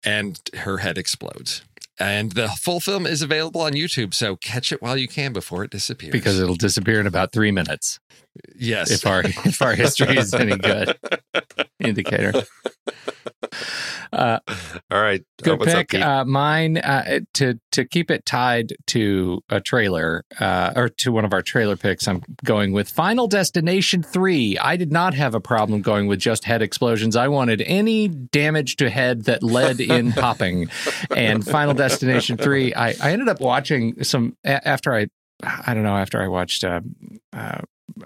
and her head explodes. And the full film is available on YouTube, so catch it while you can before it disappears. because it'll disappear in about three minutes yes, if our if our history is any good indicator. [laughs] Uh, [laughs] All right. Uh, good what's pick. Pete? uh, mine uh, to to keep it tied to a trailer uh, or to one of our trailer picks. I'm going with Final Destination Three. I did not have a problem going with just head explosions. I wanted any damage to head that led [laughs] in popping. And Final Destination Three. I, I ended up watching some a- after I I don't know after I watched uh, uh,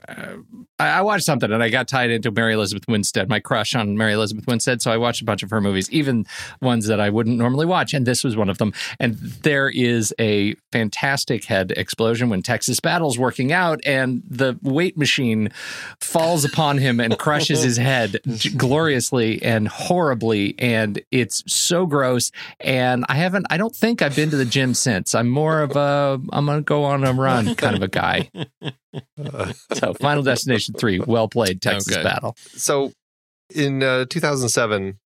uh, I, I watched something and I got tied into Mary Elizabeth Winstead, my crush on Mary Elizabeth Winstead. So I watched a bunch of her movies, even ones that I wouldn't normally watch, and this was one of them. And there is a fantastic head explosion when Texas Battle's working out, and the weight machine falls upon him and crushes his [laughs] head gloriously and horribly, and it's so gross. And I haven't, I don't think I've been to the gym since. I'm more of a, I'm gonna go on a run kind of a guy. [laughs] [laughs] So, Final Destination 3, well played, Texas Okay. Battle. So in uh, 2007,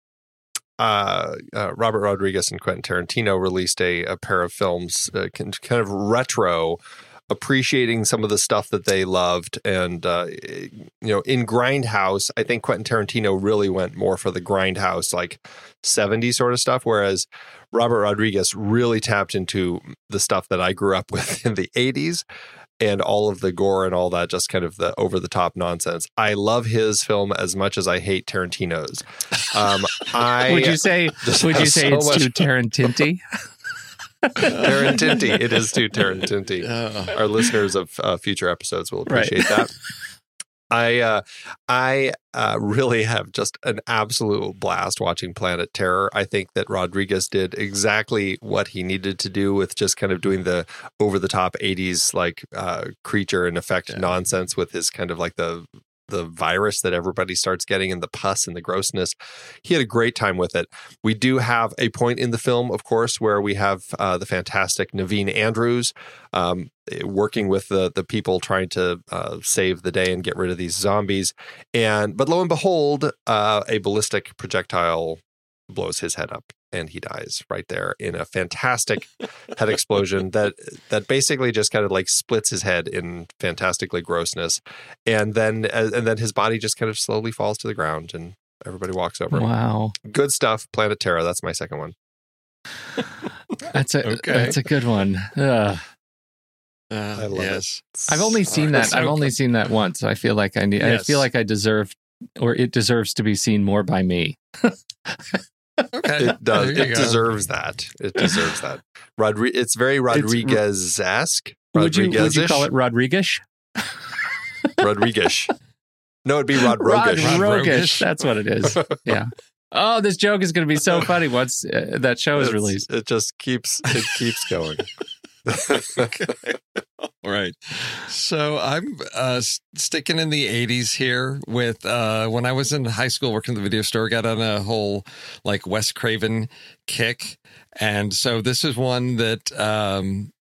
uh, uh, Robert Rodriguez and Quentin Tarantino released a, a pair of films, uh, kind kind of retro, appreciating some of the stuff that they loved. And, uh, you know, in Grindhouse, I think Quentin Tarantino really went more for the Grindhouse, like 70s sort of stuff, whereas Robert Rodriguez really tapped into the stuff that I grew up [laughs] with in the 80s and all of the gore and all that, just kind of the over the top nonsense. I love his film as much as I hate Tarantino's. Um, [laughs] I would you say, [laughs] would you say so it's much- too Tarantinti? [laughs] Tarantinti. It is too Tarantinti. Uh, Our listeners of uh, future episodes will Right. appreciate that. I uh, I uh, really have just an absolute blast watching Planet Terror. I think that Rodriguez did exactly what he needed to do with just kind of doing the over the top '80s like uh, creature and effect Yeah. nonsense with his kind of like the the virus that everybody starts getting and the pus and the grossness. He had a great time with it. We do have a point in the film, of course, where we have uh, the fantastic Naveen Andrews um, working with the the people trying to uh, save the day and get rid of these zombies. And but lo and behold, uh, a ballistic projectile blows his head up and he dies right there in a [laughs] fantastic head explosion that that basically just kind of like splits his head in fantastically grossness and then uh, and then his body just kind of slowly falls to the ground and everybody walks over him. Wow. good stuff planet terror that's my second one That's a [laughs] Okay. that's a good one. Ugh. uh, I love it. yes. I've only seen Alright, that. I've so- only seen that once. I feel like I need. I feel like I deserve, or it deserves to be seen more by me. [laughs] Okay. it does it go. deserves that it deserves that Rodri- it's very rodriguez-esque Would you would you call it Rodriguez? rodriguez no it'd be rod Rod rogish Rod Rogish. Rogish. That's what it is. Yeah. Oh, this joke is going to be so funny once uh, that show is It's- released. it just keeps it keeps going [laughs] [laughs] All right. So I'm uh, sticking in the 80s here with uh, when I was in high school working at the video store, got on a whole like Wes Craven kick. And so this is one that um,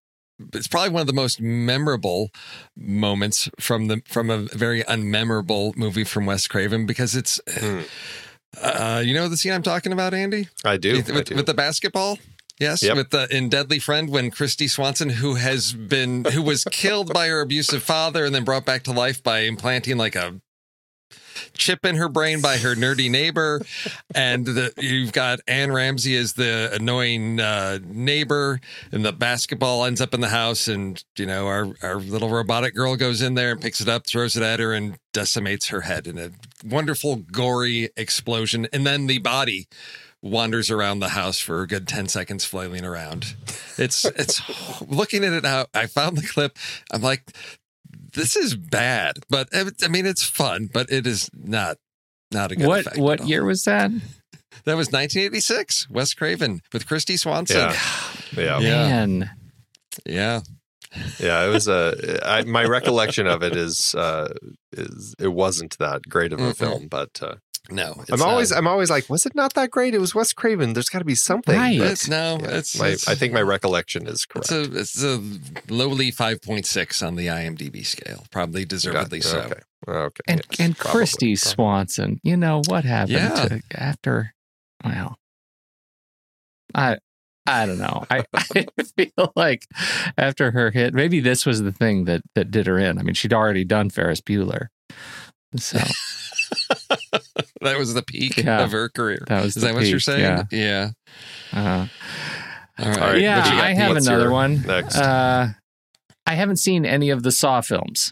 it's probably one of the most memorable moments from the from a very unmemorable movie from Wes Craven because it's Hmm. uh, you know the scene I'm talking about, Andy? i do, with, I do. with the basketball. Yes, Yep. with the in Deadly Friend when Kristy Swanson, who has been who was killed by her abusive father and then brought back to life by implanting like a chip in her brain by her nerdy neighbor, and the, you've got Anne Ramsey as the annoying uh, neighbor, and the basketball ends up in the house, and you know our our little robotic girl goes in there and picks it up, throws it at her, and decimates her head in a wonderful gory explosion, and then the body wanders around the house for a good 10 seconds flailing around it's it's [laughs] looking at it now i found the clip i'm like this is bad but i mean it's fun but it is not not a good What effect what year was that? [laughs] that was 1986 wes craven with kristy swanson Yeah. [sighs] yeah Yeah. Man, yeah Yeah, it was a. [laughs] I, my recollection of it is uh, is it wasn't that great of a Mm-mm. film, but uh, no it's I'm always not. I'm always like, was it not that great? It was Wes Craven. There's got to be something. Right. but, no yeah, it's, my, it's I think my recollection is correct. it's a it's a lowly 5.6 on the imdb scale probably deservedly Got- so Okay. Okay. and yes, and probably, Kristy probably. Swanson. You know what happened Yeah. to after? Well, I I don't know. I, [laughs] I feel like after her hit, maybe this was the thing that that did her in. I mean, she'd already done Ferris Bueller, so [laughs] that was the peak Yeah. of her career that was is the that what you're saying Yeah. yeah Uh, all right, All right, yeah, what you got? I have What's another one. next? Uh, I haven't seen any of the Saw films,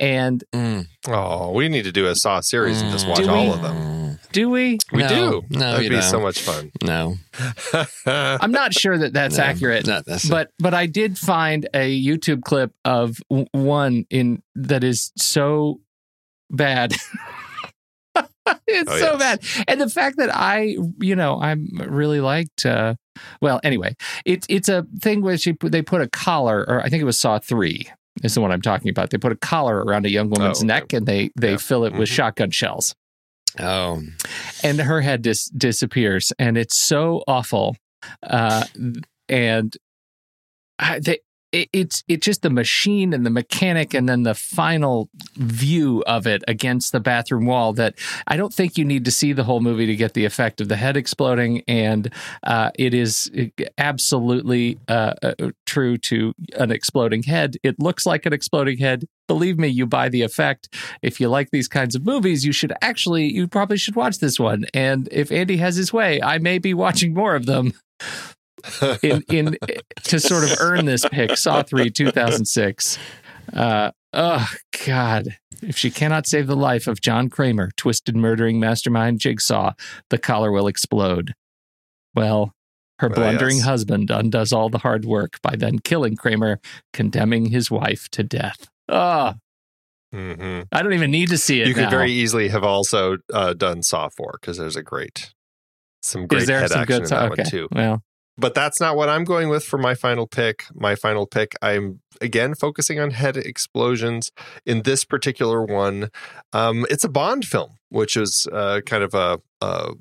and Mm. Oh, we need to do a Saw series and just Mm. watch Do all we? of them. do we? We No. do. No, That'd be don't. so much fun. No, [laughs] I'm not sure that that's No, accurate. Not necessarily. but but I did find a YouTube clip of one in that is so bad. [laughs] [laughs] it's Oh, so yes. bad. And the fact that I, you know, I'm really liked. Uh, well, anyway, it's it's a thing where she they put a collar, or I think it was Saw three is the one I'm talking about. They put a collar around a young woman's Oh, okay. neck and they they Yeah. fill it with Mhm. shotgun shells, Oh, and her head dis- disappears, and it's so awful. Uh, and I, they, it, it's it's just the machine and the mechanic, and then the final view of it against the bathroom wall. That I don't think you need to see the whole movie to get the effect of the head exploding, and uh, it is absolutely uh, uh, true to an exploding head. It looks like an exploding head. Believe me, you buy the effect. If you like these kinds of movies, you should actually, you probably should watch this one. And if Andy has his way, I may be watching more of them [laughs] in in to sort of earn this pick. Saw three, two thousand six. Uh, oh God! If she cannot save the life of John Kramer, twisted murdering mastermind Jigsaw, the collar will explode. Well, her Well, blundering yes. husband undoes all the hard work by then killing Kramer, condemning his wife to death. Oh, hmm I don't even need to see it. You could now. very easily have also uh, done Saw 4 because there's a great, some great Is there head some action good? in that okay. one too. Well, But that's not what I'm going with for my final pick. My final pick, I'm again focusing on head explosions. In this particular one, um, it's a Bond film, which is uh, kind of a, a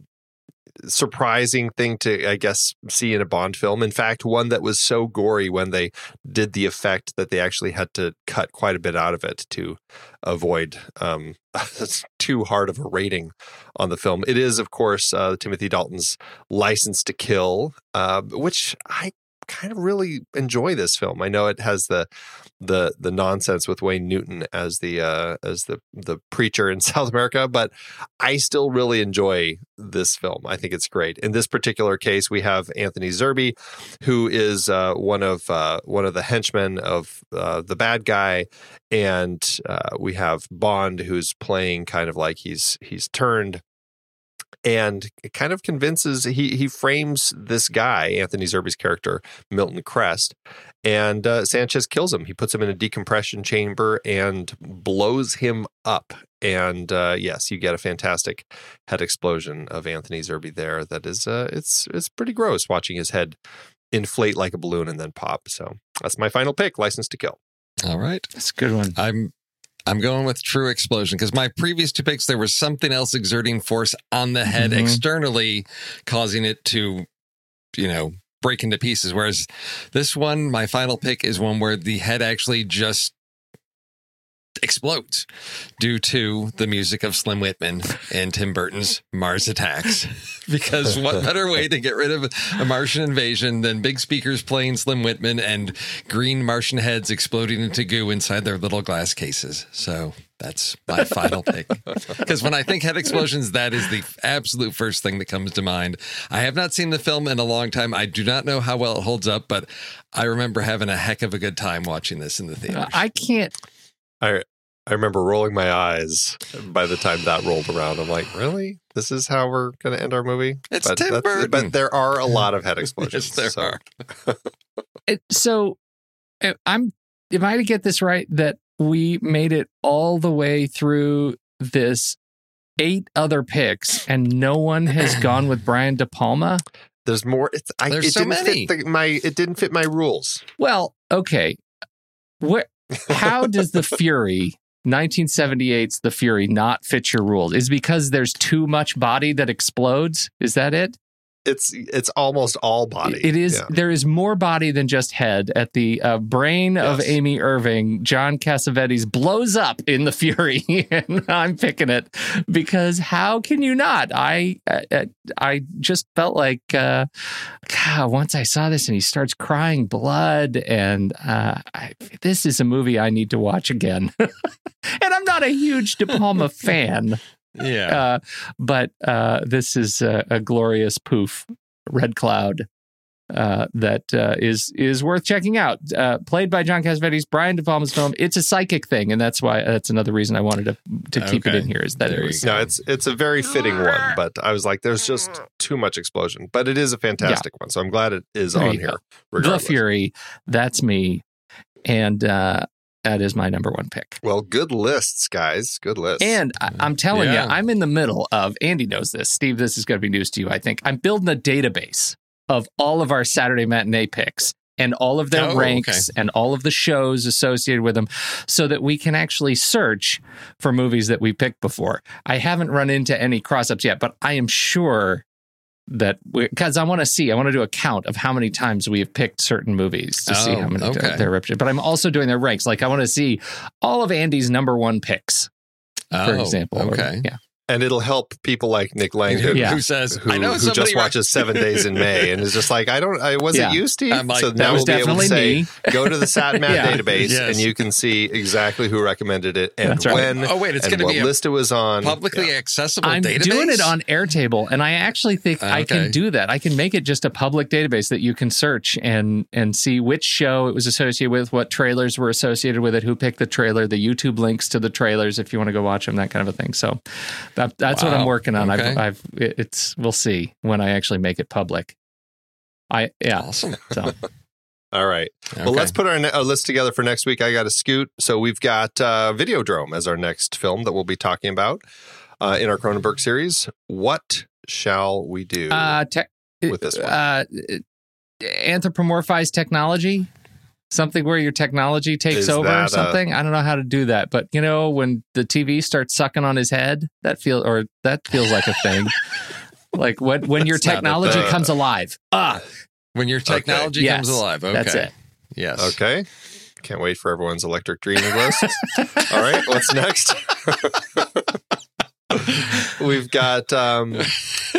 surprising thing to, I guess, see in a Bond film. In fact, one that was so gory when they did the effect that they actually had to cut quite a bit out of it to avoid um, [laughs] too hard of a rating on the film. It is, of course, uh, Timothy Dalton's License to Kill, uh, which I kind of really enjoy this film. I know it has the the the nonsense with Wayne Newton as the uh, as the the preacher in [laughs] South America, but I still really enjoy this film. I think it's great. In this particular case, we have Anthony Zerbe, who is uh, one of uh, one of the henchmen of uh, the bad guy, and uh, we have Bond, who's playing kind of like he's he's turned and it kind of convinces he he frames this guy Anthony Zerbe's character Milton Krest and uh, Sanchez kills him he puts him in a decompression chamber and blows him up and uh, yes you get a fantastic head explosion of Anthony Zerbe there that is uh, it's it's pretty gross watching his head inflate like a balloon and then pop so that's my final pick license to kill all right. that's a good one. I'm I'm going with True Explosion because my previous two picks there was something else exerting force on the head Mhm. externally, causing it to, you know, break into pieces. Whereas this one, my final pick is one where the head actually just explodes due to the music of Slim Whitman and Tim Burton's Mars Attacks. [laughs] because what better way to get rid of a Martian invasion than big speakers playing Slim Whitman and green Martian heads exploding into goo inside their little glass cases. So that's my [laughs] final pick. Because when I think head explosions, that is the absolute first thing that comes to mind. I have not seen the film in a long time. I do not know how well it holds up, but I remember having a heck of a good time watching this in the theater. I can't I I remember rolling my eyes by the time that rolled around. I'm like, really? This is how we're going to end our movie? It's but, Tim Burton. but there are a [laughs] lot of head explosions. yes, there so- are. [laughs] It- so uh, I'm am I to get this right that we made it all the way through this eight other picks and no one has gone with Brian De Palma? There's more. It's, I, There's it so didn't many. fit the, my. It didn't fit my rules. Well, okay. What how [laughs] does the Fury 1978's The Fury not fit your rules? Is it because there's too much body that explodes? Is that it? It's it's almost all body. It is. Yeah. There is more body than just head. At the uh, brain of Amy Irving, John Cassavetes blows up in the Fury, [laughs] and I'm picking it because how can you not? I uh, I just felt like uh, God, once I saw this and he starts crying blood, and uh, I, this is a movie I need to watch again. [laughs] and I'm not a huge De Palma [laughs] fan. Yeah. Uh, but uh, this is a, a glorious poof, Red Cloud, uh, that uh, is is worth checking out. Uh, played by John Cassavetes, Brian De Palma's film. It's a psychic thing, and that's why that's another reason I wanted to to keep it in here. Is that There it was. No, it's it's a very fitting one, but I was like, there's just too much explosion. But it is a fantastic one, so I'm glad it is There on you here. the Regardless. Fury. That's me, and uh, that is my number one pick. Well, good lists, guys. Good lists. And I, I'm telling Yeah. you, I'm in the middle of Andy knows this. Steve, this is going to be news to you. I think I'm building a database of all of our Saturday matinee picks and all of their Oh, ranks and all of the shows associated with them so that we can actually search for movies that we picked before. I haven't run into any cross ups yet, but I am sure that because I want to see, I want to do a count of how many times we have picked certain movies to see Oh, how many okay. they're represented. But I'm also doing their ranks. Like I want to see all of Andy's number one picks, for Oh, example. or- Okay. yeah. And it'll help people like Nick Langdon. Yeah. Who says, Who, I know who somebody just watches Seven Days in May and is just like, I don't, I was Yeah. it you, like, so that now was we'll be able to definitely say, go to the SatMat [laughs] Yeah. database Yes. and you can see exactly who recommended it and right. when. Oh, wait, it's gonna be a list it was on. publicly Yeah. accessible I'm database? doing it on Airtable, and I actually think I Okay. can do that. I can make it just a public database that you can search and and see which show it was associated with, what trailers were associated with it, who picked the trailer, the YouTube links to the trailers if you want to go watch them, that kind of a thing. So that, that's what I'm working on. Okay. I've, I've it's we'll see when I actually make it public. I yeah. Awesome. So [laughs] All right. Well, let's put our, ne- our list together for next week. I got a scoot. So we've got uh, Videodrome as our next film that we'll be talking about uh, in our Cronenberg series. What shall we do? uh, te- With this one. uh, anthropomorphized technology. Something where your technology takes Is over or something. I don't know how to do that, but you know when the TV starts sucking on his head, that feel or that feels like a thing. [laughs] like when when your That's not a technology thing. comes alive. Ah, when your technology Yes, comes alive. Okay. that's it. Yes. Okay. Can't wait for everyone's electric dreaming list. [laughs] All right, what's next? we've got um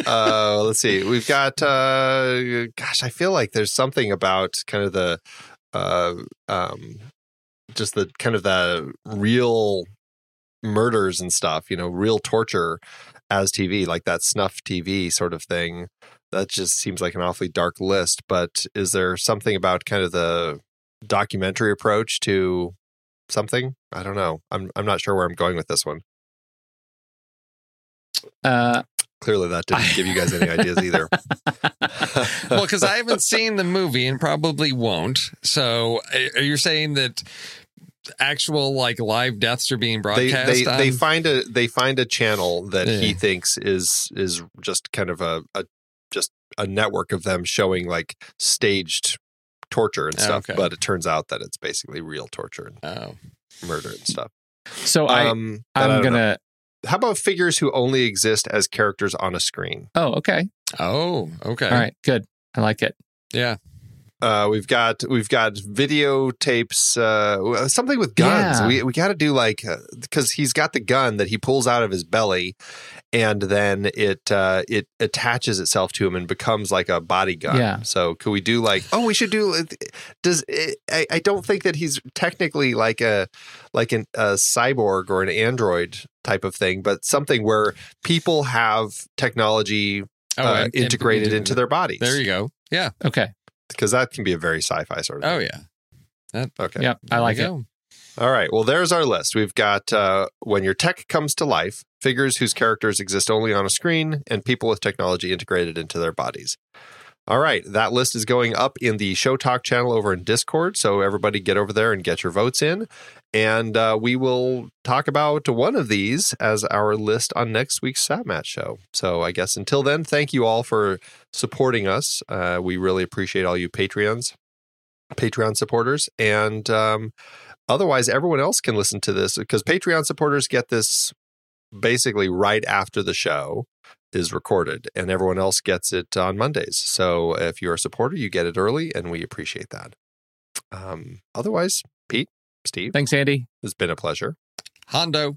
uh let's see. We've got uh gosh, I feel like there's something about kind of the uh um just the kind of the real murders and stuff, you know, real torture as TV, like that snuff TV sort of thing. That just seems like an awfully dark list, but is there something about kind of the documentary approach to something? I don't know. I'm I'm not sure where I'm going with this one. uh, Clearly that didn't give you guys any ideas either. [laughs] well, because I haven't seen the movie and probably won't. So, are you saying that actual like live deaths are being broadcast? they, on? they find a they find a channel that he thinks is is just kind of a, a just a network of them showing like staged torture and stuff Okay. but it turns out that it's basically real torture and oh, murder and stuff so I um but I I'm going to know. Gonna. how about figures who only exist as characters on a screen Oh, okay. oh, okay. All right. Good. I like it. Yeah. Uh, we've got we've got videotapes, uh, something with guns. Yeah. We we got to do like because he's got the gun that he pulls out of his belly, and then it uh, it attaches itself to him and becomes like a body gun. Yeah. So could we do like oh we should do does I, I don't think that he's technically like a like an, a cyborg or an android type of thing, but something where people have technology Oh, uh, and- and- integrated into their bodies. There you go. Yeah. Okay. Because that can be a very sci-fi sort of. Oh, thing. yeah. Okay. Yep. I like it. go. All right. Well, there's our list. We've got uh, when your tech comes to life, figures whose characters exist only on a screen, and people with technology integrated into their bodies. All right. That list is going up in the Show Talk channel over in Discord. So everybody get over there and get your votes in. And uh, we will talk about one of these as our list on next week's SatMat show. So I guess until then, thank you all for supporting us. Uh, we really appreciate all you Patreons, Patreon supporters. And um, otherwise everyone else can listen to this because patreon supporters get this basically right after the show is recorded and everyone else gets it on mondays so if you're a supporter you get it early and we appreciate that um, otherwise pete steve Thanks, Andy. it's been a pleasure Hondo.